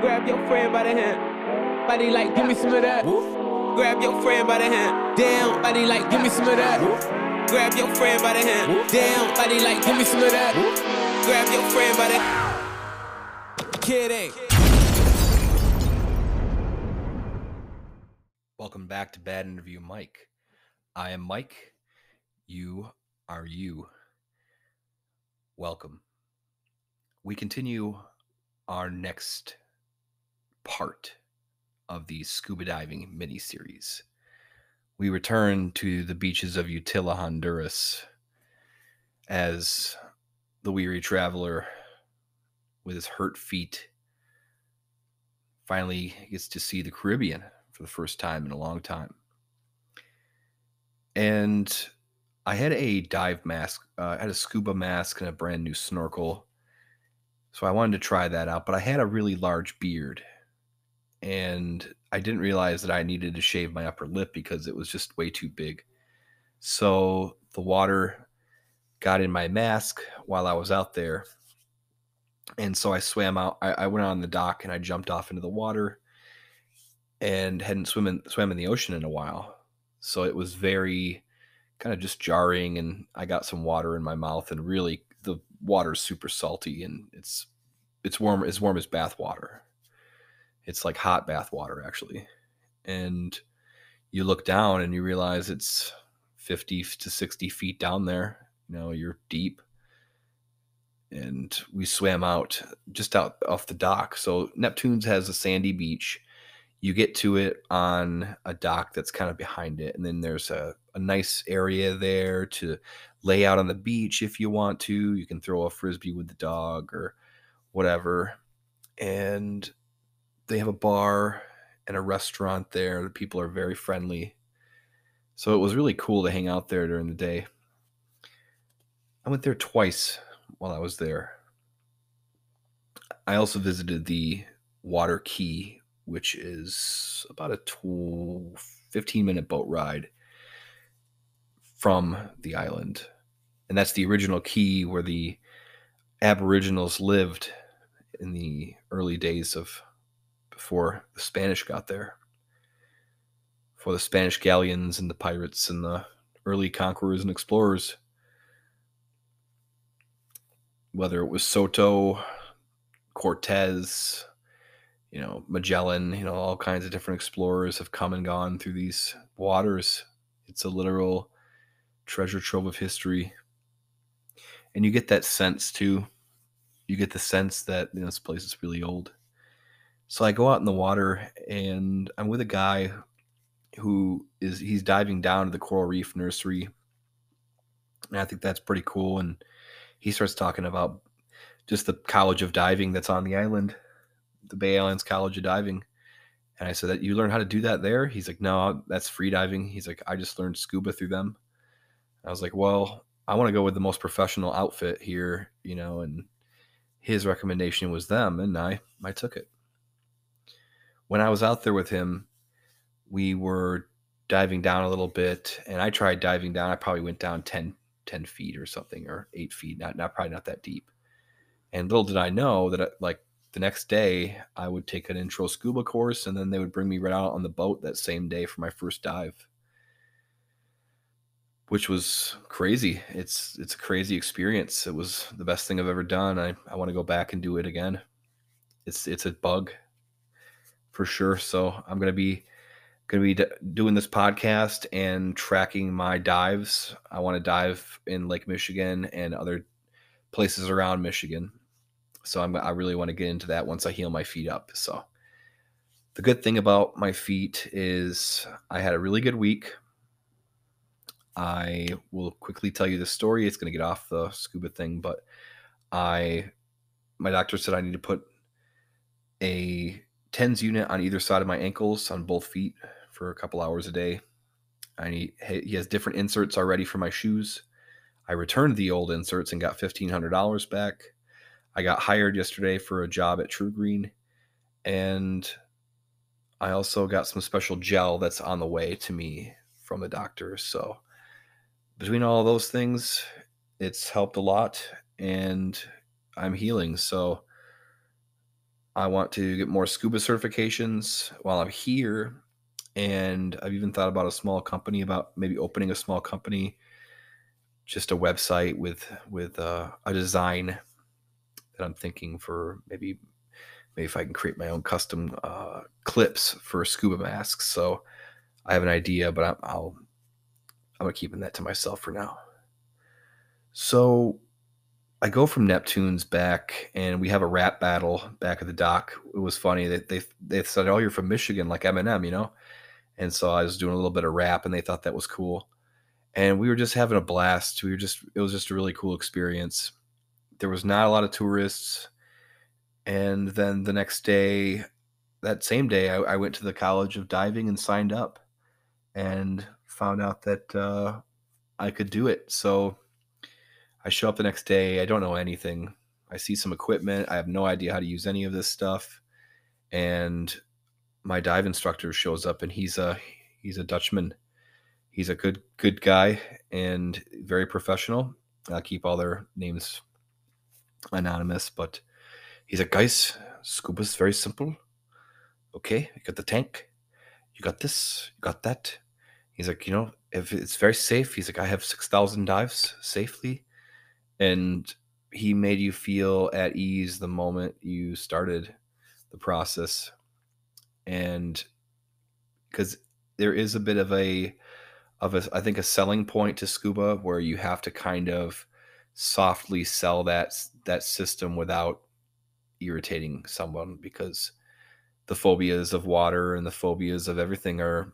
Grab your friend by the hand. Body like, give me some of that. Grab your friend by the hand. Damn, body like, give me some of that. Grab your friend by the hand. Damn, body like, give me some of that. Grab your friend by the hand. Kidding. Welcome back to Bad Interview Mike. I am Mike. You are you. Welcome. We continue our next part of the scuba diving mini series. We return to the beaches of Utila, Honduras, as the weary traveler with his hurt feet finally gets to see the Caribbean for the first time in a long time. And I had a dive mask, uh, I had a scuba mask and a brand new snorkel. So I wanted to try that out, but I had a really large beard. And I didn't realize that I needed to shave my upper lip because it was just way too big. So the water got in my mask while I was out there. And so I swam out. I, I went on the dock and I jumped off into the water and hadn't swim in, swam in the ocean in a while. So it was very kind of just jarring and I got some water in my mouth and really the water's super salty and it's it's warm as warm as bath water. It's like hot bath water actually. And you look down and you realize it's 50 to 60 feet down there. You know, you're deep. And we swam out just out off the dock. So Neptune's has a sandy beach you get to it on a dock that's kind of behind it and then there's a, a nice area there to lay out on the beach if you want to you can throw a frisbee with the dog or whatever and they have a bar and a restaurant there the people are very friendly. So it was really cool to hang out there during the day. I went there twice while i was there. I also visited the Water Cay which is about a 12, 15 minute boat ride from the island. And that's the original key where the Aboriginals lived in the early days of before the Spanish got there. For the Spanish galleons and the pirates and the early conquerors and explorers. Whether it was Soto, Cortez, you know, Magellan, you know, all kinds of different explorers have come and gone through these waters. It's a literal treasure trove of history. And you get that sense too. You get the sense that you know, this place is really old. So I go out in the water and I'm with a guy who is he's diving down to the coral reef nursery. And I think that's pretty cool. And he starts talking about just the college of diving that's on the island the Bay Islands College of Diving. And I said, that you learn how to do that there? He's like, no, that's free diving. He's like, I just learned scuba through them. I was like, well, I want to go with the most professional outfit here, you know, and his recommendation was them. And I, I took it. When I was out there with him, we were diving down a little bit and I tried diving down. I probably went down 10, 10 feet or something, or eight feet, not, not probably not that deep. And little did I know that I, like the next day I would take an intro scuba course and then they would bring me right out on the boat that same day for my first dive. Which was crazy. It's it's a crazy experience. It was the best thing I've ever done. I, I want to go back and do it again. It's it's a bug for sure. So I'm gonna be gonna be d- doing this podcast and tracking my dives. I want to dive in Lake Michigan and other places around Michigan so I'm, I really want to get into that once I heal my feet up. So the good thing about my feet is I had a really good week. I will quickly tell you the story. It's going to get off the scuba thing, but I, my doctor said I need to put a TENS unit on either side of my ankles on both feet for a couple hours a day. I need, he has different inserts already for my shoes. I returned the old inserts and got $1,500 back. I got hired yesterday for a job at TruGreen. and I also got some special gel that's on the way to me from the doctor. So between all those things, it's helped a lot, and I'm healing. So I want to get more scuba certifications while I'm here. And I've even thought about a small company, about maybe opening a small company, just a website with with uh, a design that I'm thinking for maybe maybe if I can create my own custom uh, clips for scuba masks. So I have an idea, but I'm, I'll I'm keeping that to myself for now. So I go from Neptune's back, and we have a rap battle back at the dock. It was funny that they they said, "Oh, you're from Michigan, like Eminem," you know. And so I was doing a little bit of rap, and they thought that was cool. And we were just having a blast. We were just it was just a really cool experience. There was not a lot of tourists. And then the next day, that same day, I, I went to the College of Diving and signed up, and found out that uh, I could do it. So I show up the next day. I don't know anything. I see some equipment. I have no idea how to use any of this stuff. And my dive instructor shows up and he's a he's a Dutchman. He's a good good guy and very professional. I'll keep all their names anonymous, but he's like, guys, scuba's very simple. Okay, you got the tank, you got this, you got that. He's like, you know, if it's very safe, he's like, I have six thousand dives safely and he made you feel at ease the moment you started the process. And because there is a bit of a of a i think a selling point to scuba where you have to kind of softly sell that that system without irritating someone because the phobias of water and the phobias of everything are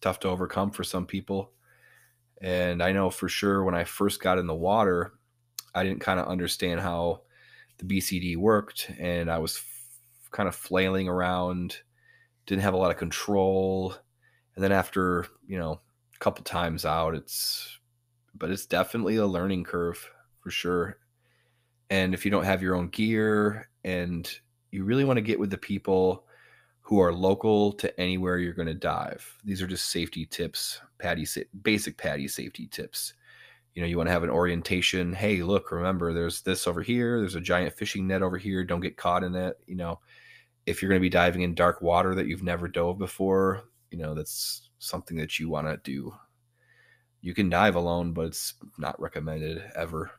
tough to overcome for some people. And i know for sure when i first got in the water I didn't kind of understand how the BCD worked, and I was f- kind of flailing around, didn't have a lot of control. And then after you know a couple times out, it's but it's definitely a learning curve for sure. And if you don't have your own gear, and you really want to get with the people who are local to anywhere you're going to dive, these are just safety tips, PADI basic PADI safety tips you know you want to have an orientation hey look remember there's this over here there's a giant fishing net over here don't get caught in it you know? If you're going to be diving in dark water that you've never dove before you know that's something that you want to do. You can dive alone but it's not recommended ever.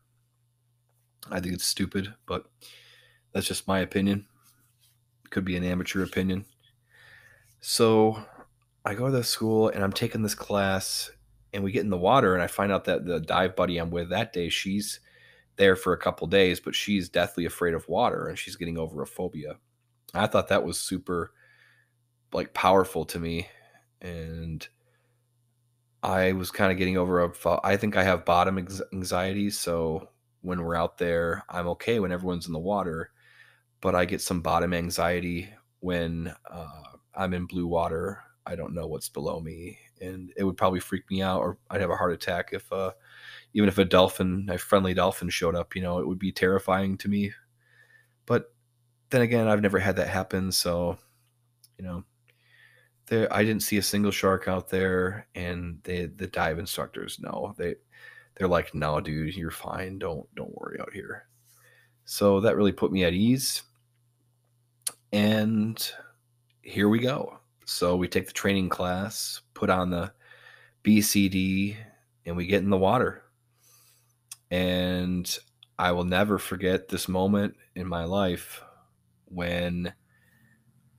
I think it's stupid but that's just my opinion. Could be an amateur opinion. So i go to the school and i'm taking this class and we get in the water and I find out that the dive buddy I'm with that day, she's there for a couple days, but she's deathly afraid of water and she's getting over a phobia. I thought that was super like powerful to me and I was kind of getting over a I think I have bottom anxiety, so when we're out there, I'm okay when everyone's in the water, but I get some bottom anxiety when uh, I'm in blue water. I don't know what's below me and it would probably freak me out, or I'd have a heart attack if, uh, even if a dolphin, a friendly dolphin, showed up. You know, it would be terrifying to me. But then again, I've never had that happen, so you know, there I didn't see a single shark out there, and they the dive instructors no, they they're like, no, dude, you're fine. Don't don't worry out here. So that really put me at ease. And here we go. So we take the training class, put on the BCD, and we get in the water. And I will never forget this moment in my life when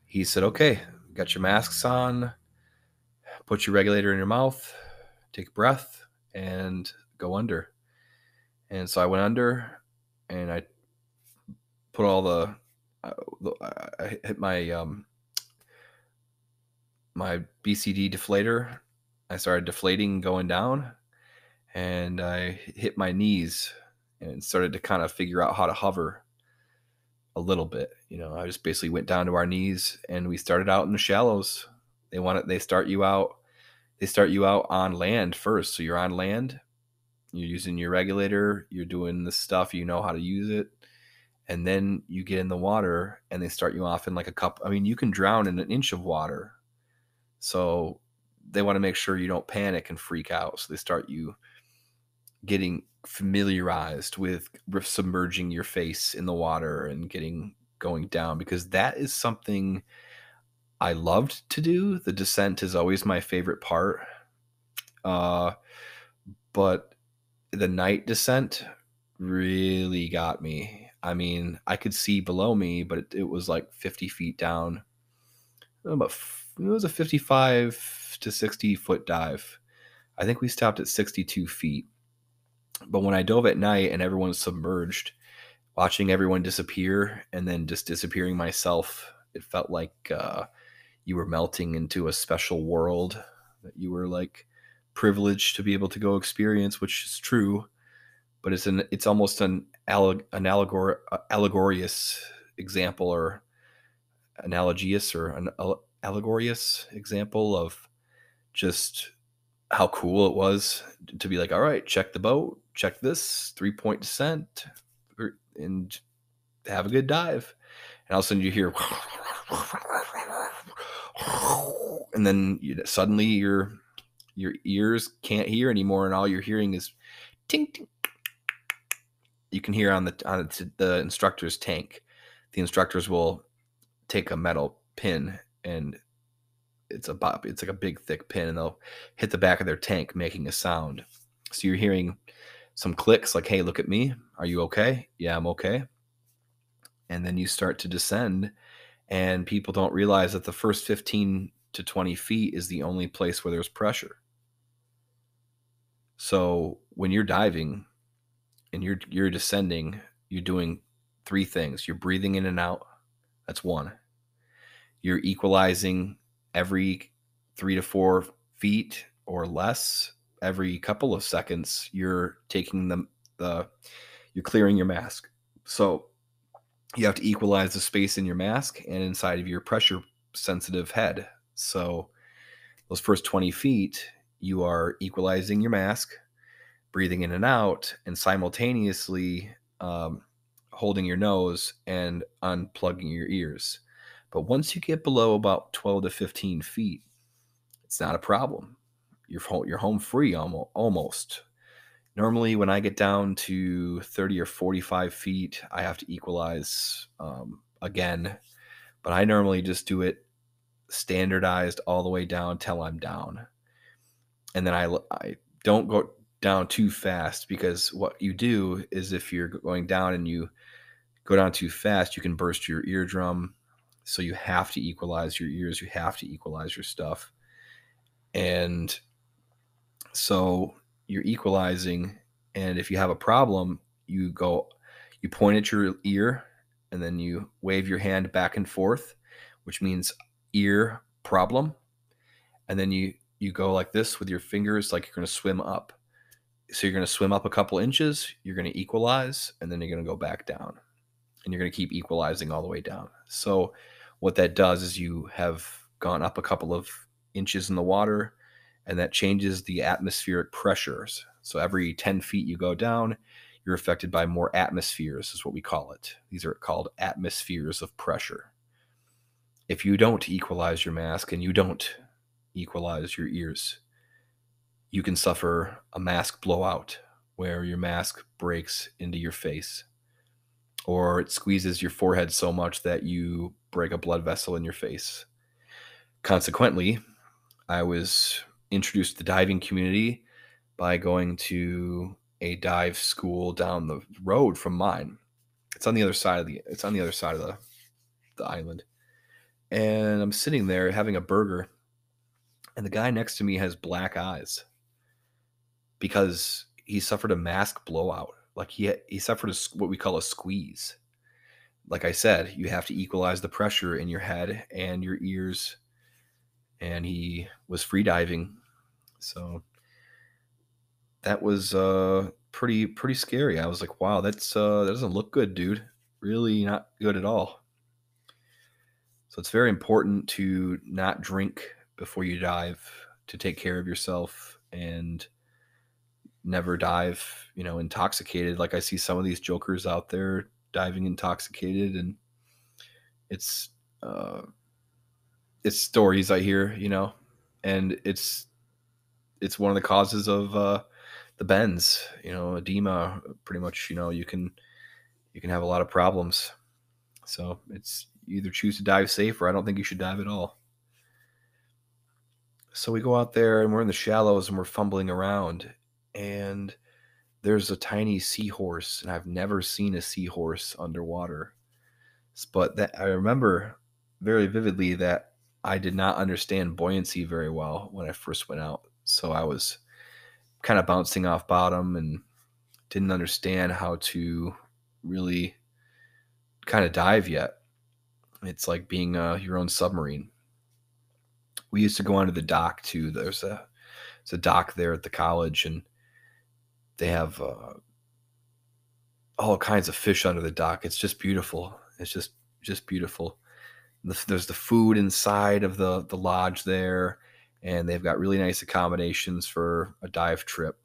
he said, Okay, got your masks on, put your regulator in your mouth, take a breath, and go under. And so I went under and I put all the, I, I hit my um, my BCD deflator. I started deflating going down and I hit my knees and started to kind of figure out how to hover a little bit. You know, I just basically went down to our knees and we started out in the shallows. They want it, they start you out, they start you out on land first. So you're on land, you're using your regulator, you're doing the stuff, you know how to use it. And then you get in the water and they start you off in like a cup. I mean, you can drown in an inch of water so they want to make sure you don't panic and freak out. So they start you getting familiarized with submerging your face in the water and getting going down because that is something I loved to do. The descent is always my favorite part. Uh, but the night descent really got me. I mean, I could see below me, but it, it was like 50 feet down. About it was a 55 to 60 foot dive. I think we stopped at 62 feet. But when I dove at night and everyone's submerged, watching everyone disappear and then just disappearing myself, it felt like uh, you were melting into a special world that you were like privileged to be able to go experience, which is true. But it's an it's almost an alleg- an allegor- allegorious example or analogious or an allegorious example of just how cool it was to be like, all right, check the boat, check this three point descent, er, and have a good dive. And all of a sudden you hear, and then you, suddenly your your ears can't hear anymore, and all you're hearing is ting ting. You can hear on the on the instructor's tank. The instructors will take a metal pin and it's a it's like a big thick pin and they'll hit the back of their tank making a sound. So you're hearing some clicks like hey look at me. Are you okay? Yeah i'm okay. And then you start to descend and people don't realize that the first 15 to 20 feet is the only place where there's pressure. So when you're diving and you're you're descending you're doing three things. You're breathing in and out. That's one you're equalizing every three to four feet or less every couple of seconds you're taking the, the you're clearing your mask. So you have to equalize the space in your mask and inside of your pressure sensitive head. So those first 20 feet you are equalizing your mask breathing in and out and simultaneously um, holding your nose and unplugging your ears but once you get below about 12 to 15 feet, it's not a problem. You're, you're home free almost. Normally, when I get down to 30 or 45 feet, I have to equalize um, again. But I normally just do it standardized all the way down till I'm down. And then I, I don't go down too fast because what you do is if you're going down and you go down too fast, you can burst your eardrum so you have to equalize your ears, you have to equalize your stuff. And so you're equalizing and if you have a problem, you go you point at your ear and then you wave your hand back and forth, which means ear problem. And then you you go like this with your fingers like you're going to swim up. So you're going to swim up a couple inches, you're going to equalize, and then you're going to go back down. And you're going to keep equalizing all the way down. So what that does is you have gone up a couple of inches in the water and that changes the atmospheric pressures. So every 10 feet you go down, you're affected by more atmospheres, is what we call it. These are called atmospheres of pressure. If you don't equalize your mask and you don't equalize your ears, you can suffer a mask blowout where your mask breaks into your face or it squeezes your forehead so much that you break a blood vessel in your face. Consequently, I was introduced to the diving community by going to a dive school down the road from mine. It's on the other side of the it's on the other side of the the island. And I'm sitting there having a burger and the guy next to me has black eyes because he suffered a mask blowout. Like he he suffered a, what we call a squeeze like I said, you have to equalize the pressure in your head and your ears. And he was free diving. So that was uh pretty pretty scary. I was like, wow, that's uh that doesn't look good, dude. Really not good at all. So it's very important to not drink before you dive, to take care of yourself and never dive, you know, intoxicated. Like I see some of these jokers out there diving intoxicated and it's uh it's stories I hear, you know, and it's it's one of the causes of uh the bends, you know, edema pretty much, you know, you can you can have a lot of problems. So it's either choose to dive safe or I don't think you should dive at all. So we go out there and we're in the shallows and we're fumbling around and there's a tiny seahorse and I've never seen a seahorse underwater. But that I remember very vividly that I did not understand buoyancy very well when I first went out. So I was kind of bouncing off bottom and didn't understand how to really kind of dive yet. It's like being uh, your own submarine. We used to go onto the dock too. There's a there's a dock there at the college, and they have uh, all kinds of fish under the dock. It's just beautiful. It's just just beautiful. There's the food inside of the the lodge there, and they've got really nice accommodations for a dive trip.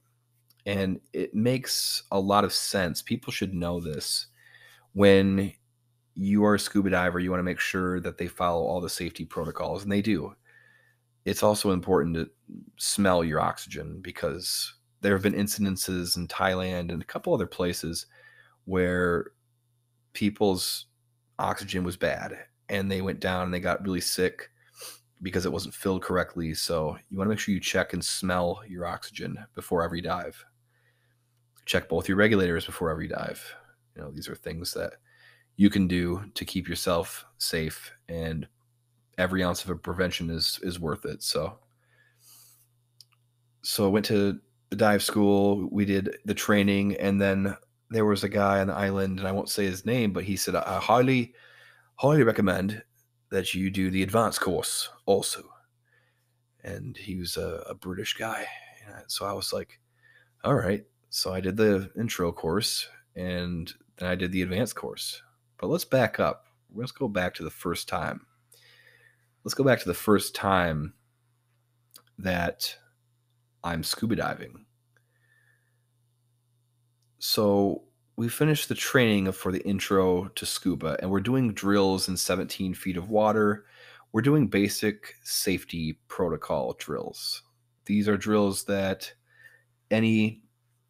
And it makes a lot of sense. People should know this when you are a scuba diver, you want to make sure that they follow all the safety protocols, and they do. It's also important to smell your oxygen because there have been incidences in Thailand and a couple other places where people's oxygen was bad and they went down and they got really sick because it wasn't filled correctly. So you want to make sure you check and smell your oxygen before every dive. Check both your regulators before every dive. You know, these are things that you can do to keep yourself safe and every ounce of a prevention is is worth it so so I went to the dive school we did the training and then there was a guy on the island and I won't say his name but he said I highly highly recommend that you do the advanced course also and he was a, a British guy so I was like all right so I did the intro course and then I did the advanced course but let's back up. Let's go back to the first time. Let's go back to the first time that I'm scuba diving. So we finished the training for the intro to scuba, and we're doing drills in 17 feet of water. We're doing basic safety protocol drills. These are drills that any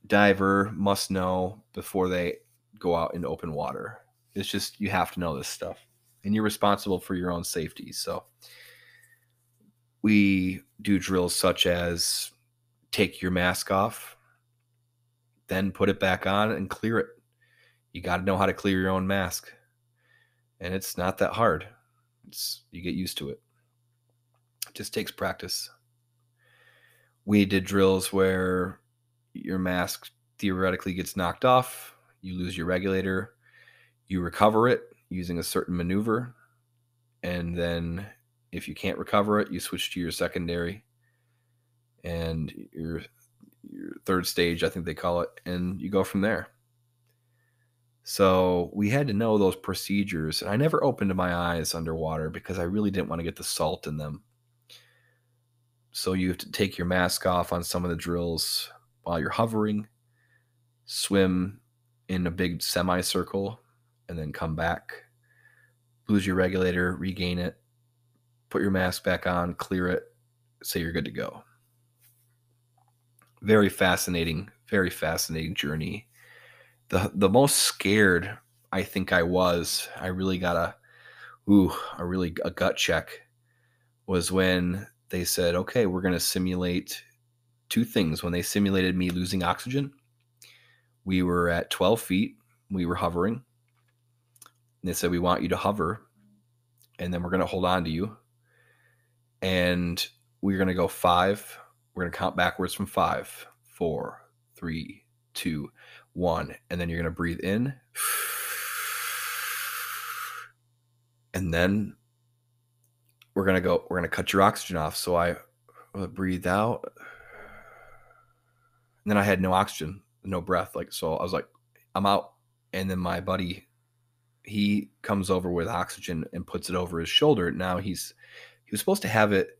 diver must know before they go out into open water. It's just you have to know this stuff, and you're responsible for your own safety. So we do drills such as take your mask off, then put it back on and clear it. You got to know how to clear your own mask, and it's not that hard. It's you get used to it. It just takes practice. We did drills where your mask theoretically gets knocked off, you lose your regulator, you recover it using a certain maneuver and then if you can't recover it you switch to your secondary and your your third stage i think they call it and you go from there so we had to know those procedures and i never opened my eyes underwater because i really didn't want to get the salt in them so you have to take your mask off on some of the drills while you're hovering swim in a big semicircle and then come back, lose your regulator, regain it, put your mask back on, clear it, say you're good to go. Very fascinating, very fascinating journey. The the most scared I think I was, I really got a ooh, a really a gut check was when they said, "Okay, we're going to simulate two things." When they simulated me losing oxygen, we were at 12 feet, we were hovering, and they said, We want you to hover, and then we're going to hold on to you. And we're going to go five. We're going to count backwards from five, four, three, two, one. And then you're going to breathe in. And then we're going to go, we're going to cut your oxygen off. So I uh, breathe out. And then I had no oxygen, no breath. Like, so I was like, I'm out. And then my buddy he comes over with oxygen and puts it over his shoulder. Now he's he was supposed to have it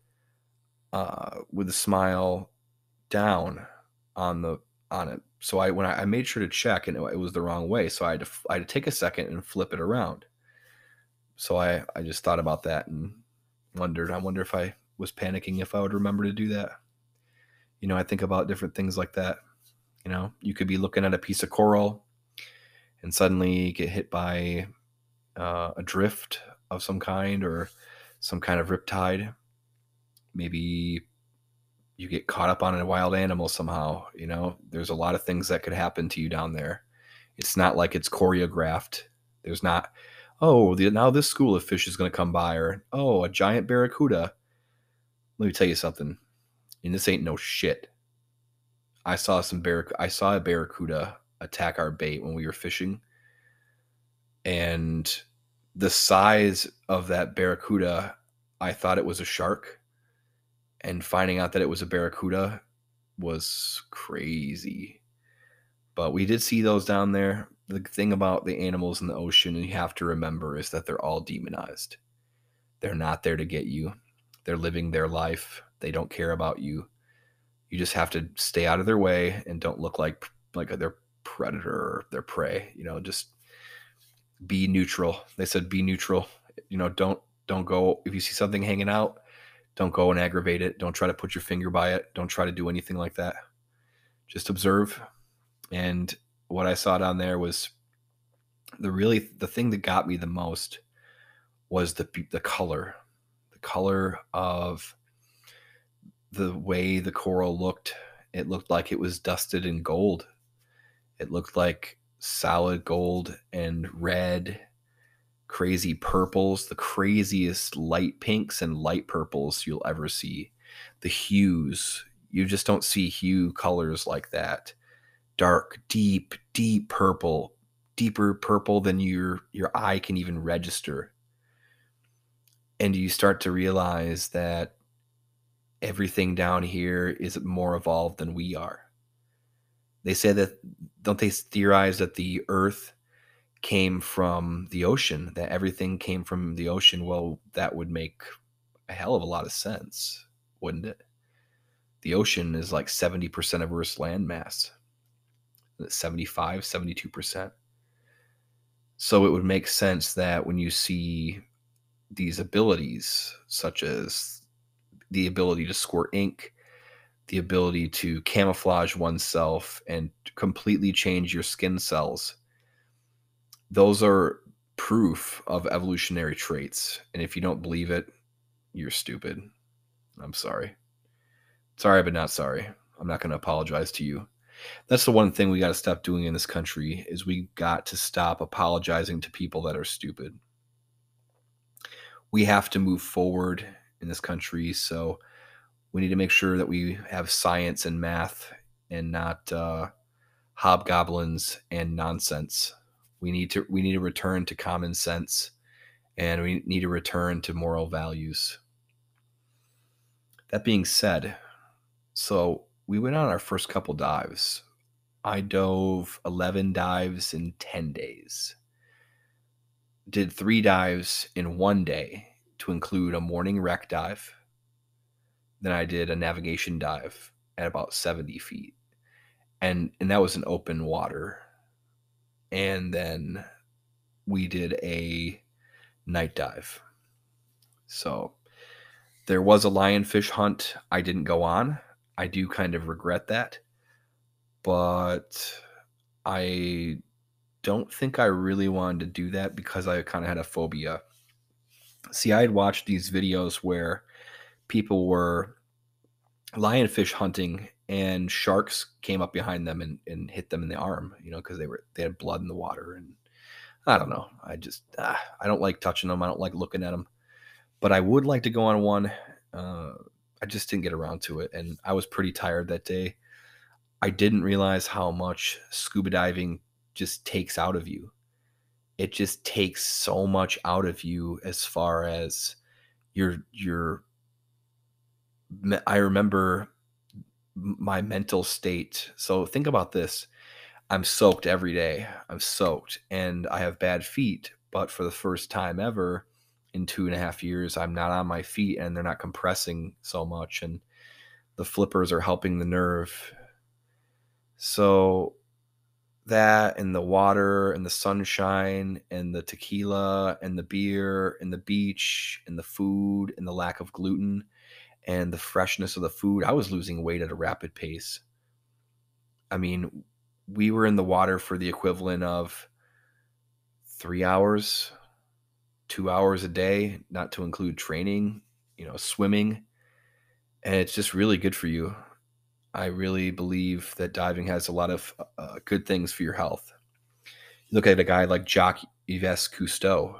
uh, with a smile down on the on it. So I when I, I made sure to check and it, it, was the wrong way. So I had to I had to take a second and flip it around. So I I just thought about that and wondered. I wonder if I was panicking if I would remember to do that. You know, I think about different things like that. You know, you could be looking at a piece of coral and suddenly get hit by uh, drift of some kind or some kind of riptide. Maybe you get caught up on a wild animal somehow. You know, there's a lot of things that could happen to you down there. It's not like it's choreographed. There's not, oh, the, now this school of fish is going to come by, or oh, a giant barracuda. Let me tell you something. And this ain't no shit. I saw some barrac- I saw a barracuda attack our bait when we were fishing, and the size of that barracuda, I thought it was a shark, and finding out that it was a barracuda was crazy. But we did see those down there. The thing about the animals in the ocean you have to remember is that they're all demonized. They're not there to get you. They're living their life. They don't care about you. You just have to stay out of their way and don't look like like their predator or their prey. You know, just be neutral. They said be neutral. You know, don't don't go if you see something hanging out, don't go and aggravate it. Don't try to put your finger by it. Don't try to do anything like that. Just observe. And what I saw down there was the really the thing that got me the most was the the color. The color of the way the coral looked. It looked like it was dusted in gold. It looked like solid gold and red, crazy purples, the craziest light pinks and light purples you'll ever see. The hues, you just don't see hue colors like that. Dark, deep, deep purple, deeper purple than your your eye can even register. And you start to realize that everything down here is more evolved than we are. They say that don't they theorize that the earth came from the ocean, that everything came from the ocean? Well, that would make a hell of a lot of sense, wouldn't it? The ocean is like 70% of Earth's landmass. 75, 72%. So it would make sense that when you see these abilities, such as the ability to squirt ink, the ability to camouflage oneself and completely change your skin cells. Those are proof of evolutionary traits. And if you don't believe it, you're stupid. I'm sorry. Sorry, but not sorry. I'm not going to apologize to you. That's the one thing we got to stop doing in this country is we got to stop apologizing to people that are stupid. We have to move forward in this country. So we need to make sure that we have science and math and not uh, hobgoblins and nonsense. We need to we need to return to common sense, and we need to return to moral values. That being said, so we went on our first couple dives. I dove 11 dives in 10 days. Did three dives in one day to include a morning wreck dive, then I did a navigation dive at about 70 feet. And and that was an open water. And then we did a night dive. So there was a lionfish hunt I didn't go on. I do kind of regret that. But I don't think I really wanted to do that because I kind of had a phobia. See, I had watched these videos where people were lionfish hunting and sharks came up behind them and, and hit them in the arm, you know, because they were they had blood in the water and I don't know. I just ah, I don't like touching them. I don't like looking at them, but I would like to go on one. Uh, I just didn't get around to it, and I was pretty tired that day. I didn't realize how much scuba diving just takes out of you. It just takes so much out of you as far as your your I remember my mental state. So think about this. I'm soaked every day. I'm soaked and I have bad feet. But for the first time ever in two and a half years, I'm not on my feet and they're not compressing so much. And the flippers are helping the nerve. So that and the water and the sunshine and the tequila and the beer and the beach and the food and the lack of gluten and the freshness of the food. I was losing weight at a rapid pace. I mean, we were in the water for the equivalent of three hours, two hours a day, not to include training, you know, swimming. And it's just really good for you. I really believe that diving has a lot of uh, good things for your health. You look at a guy like Jacques Yves Cousteau.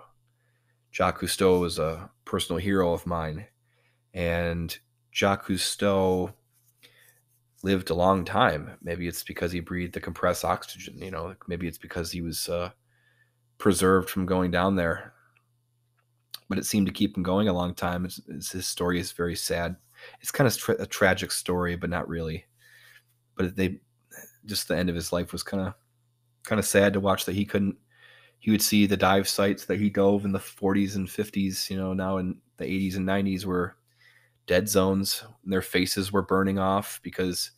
Jacques Cousteau was a personal hero of mine. And Jacques Cousteau lived a long time. Maybe it's because he breathed the compressed oxygen, you know, maybe it's because he was uh, preserved from going down there. But it seemed to keep him going a long time. It's, it's, his story is very sad. It's kind of tra- a tragic story, but not really. But they, just the end of his life was kind of, kind of sad to watch that he couldn't. He would see the dive sites that he dove in the 40s and 50s. You know, now in the 80s and 90s were dead zones. Their faces were burning off because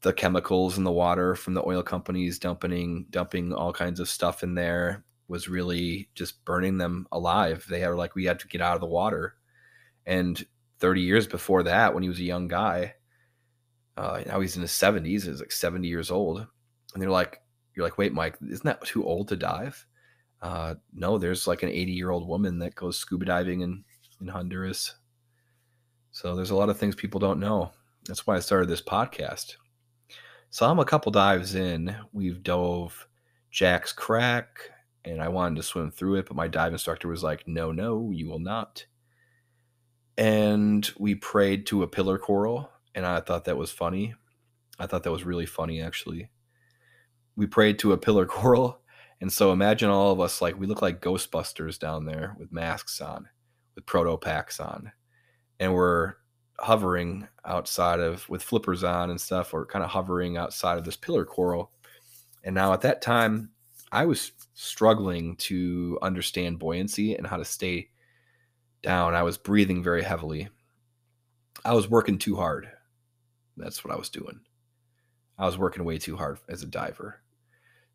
the chemicals in the water from the oil companies dumping dumping all kinds of stuff in there was really just burning them alive. They are like we had to get out of the water. And 30 years before that, when he was a young guy, uh, now he's in his 70s. He's like 70 years old, and they're like, "You're like, wait, Mike, isn't that too old to dive?" Uh, no, there's like an 80 year old woman that goes scuba diving in in Honduras so there's a lot of things people don't know. That's why I started this podcast. So I'm a couple dives in. We've dove Jack's Crack, and I wanted to swim through it, but my dive instructor was like, no, no, you will not. And we prayed to a pillar coral, and I thought that was funny. I thought that was really funny, actually. We prayed to a pillar coral, and so imagine all of us like we look like Ghostbusters down there with masks on, with proton packs on and we're hovering outside of with flippers on and stuff or kind of hovering outside of this pillar coral. And now at that time i was struggling to understand buoyancy and how to stay down. I was breathing very heavily. I was working too hard. That's what i was doing. I was working way too hard as a diver.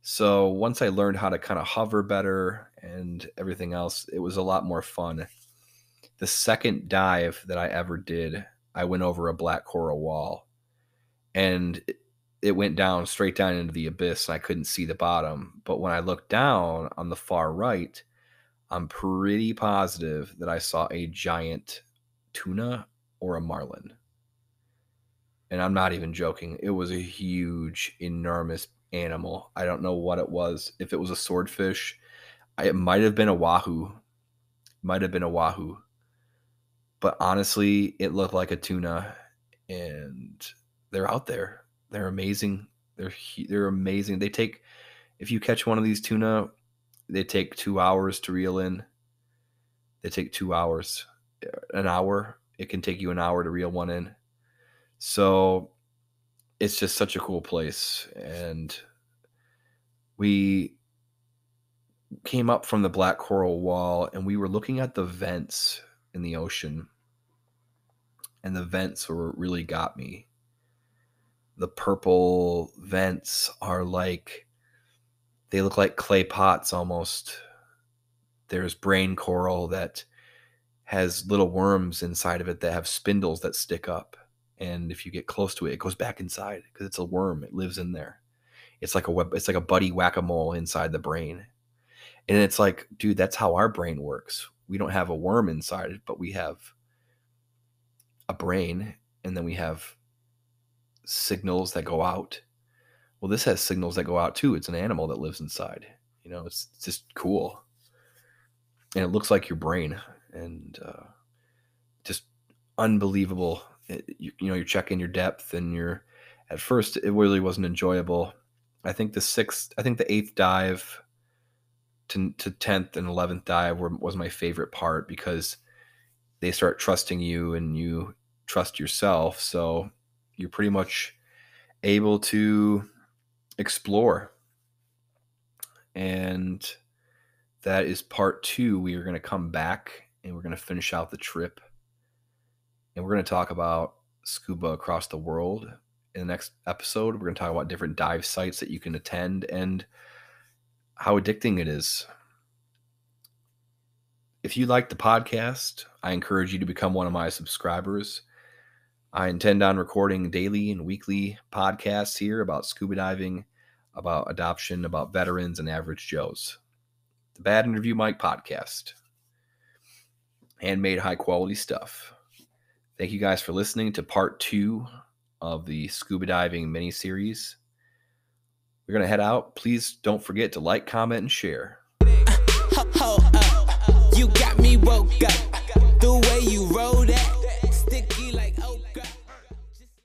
So once i learned how to kind of hover better and everything else it was a lot more fun the second dive that I ever did, I went over a black coral wall and it went down straight down into the abyss and I couldn't see the bottom. But when I looked down on the far right, I'm pretty positive that I saw a giant tuna or a marlin. And I'm not even joking. It was a huge, enormous animal. I don't know what it was. If it was a swordfish, it might have been a wahoo. Might have been a wahoo but honestly, it looked like a tuna, and they're out there. They're amazing. They're they're amazing. They take if you catch one of these tuna, they take two hours to reel in. They take two hours, uh, an hour. It can take you an hour to reel one in. So it's just such a cool place, and we came up from the black coral wall and we were looking at the vents in the ocean. And the vents were really got me. The purple vents are like they look like clay pots almost. There's brain coral that has little worms inside of it that have spindles that stick up. And if you get close to it, it goes back inside because it's a worm. It lives in there. It's like a web, it's like a buddy whack-a-mole inside the brain. And it's like, dude, that's how our brain works we don't have a worm inside it, but we have a brain and then we have signals that go out. Well, this has signals that go out too. It's an animal that lives inside. You know, it's, it's just cool. And it looks like your brain and uh, just unbelievable. It, you, you know, you're checking your depth and you're, at first, it really wasn't enjoyable. I think the sixth, I think the eighth dive to, to 10th and 11th dive were, was my favorite part because they start trusting you and you trust yourself. So you're pretty much able to explore. And that is part two. We are going to come back and we're going to finish out the trip. And we're going to talk about scuba across the world. In the next episode, we're going to talk about different dive sites that you can attend and how addicting it is. If you like the podcast, I encourage you to become one of my subscribers. I intend on recording daily and weekly podcasts here about scuba diving, about adoption, about veterans, and average Joes. The Bad Interview Mike podcast. handmade, high quality stuff. Thank you guys for listening to part two of the scuba diving mini series. We're going to head out. Please don't forget to like, comment, and share. You got me woke up the way you roll.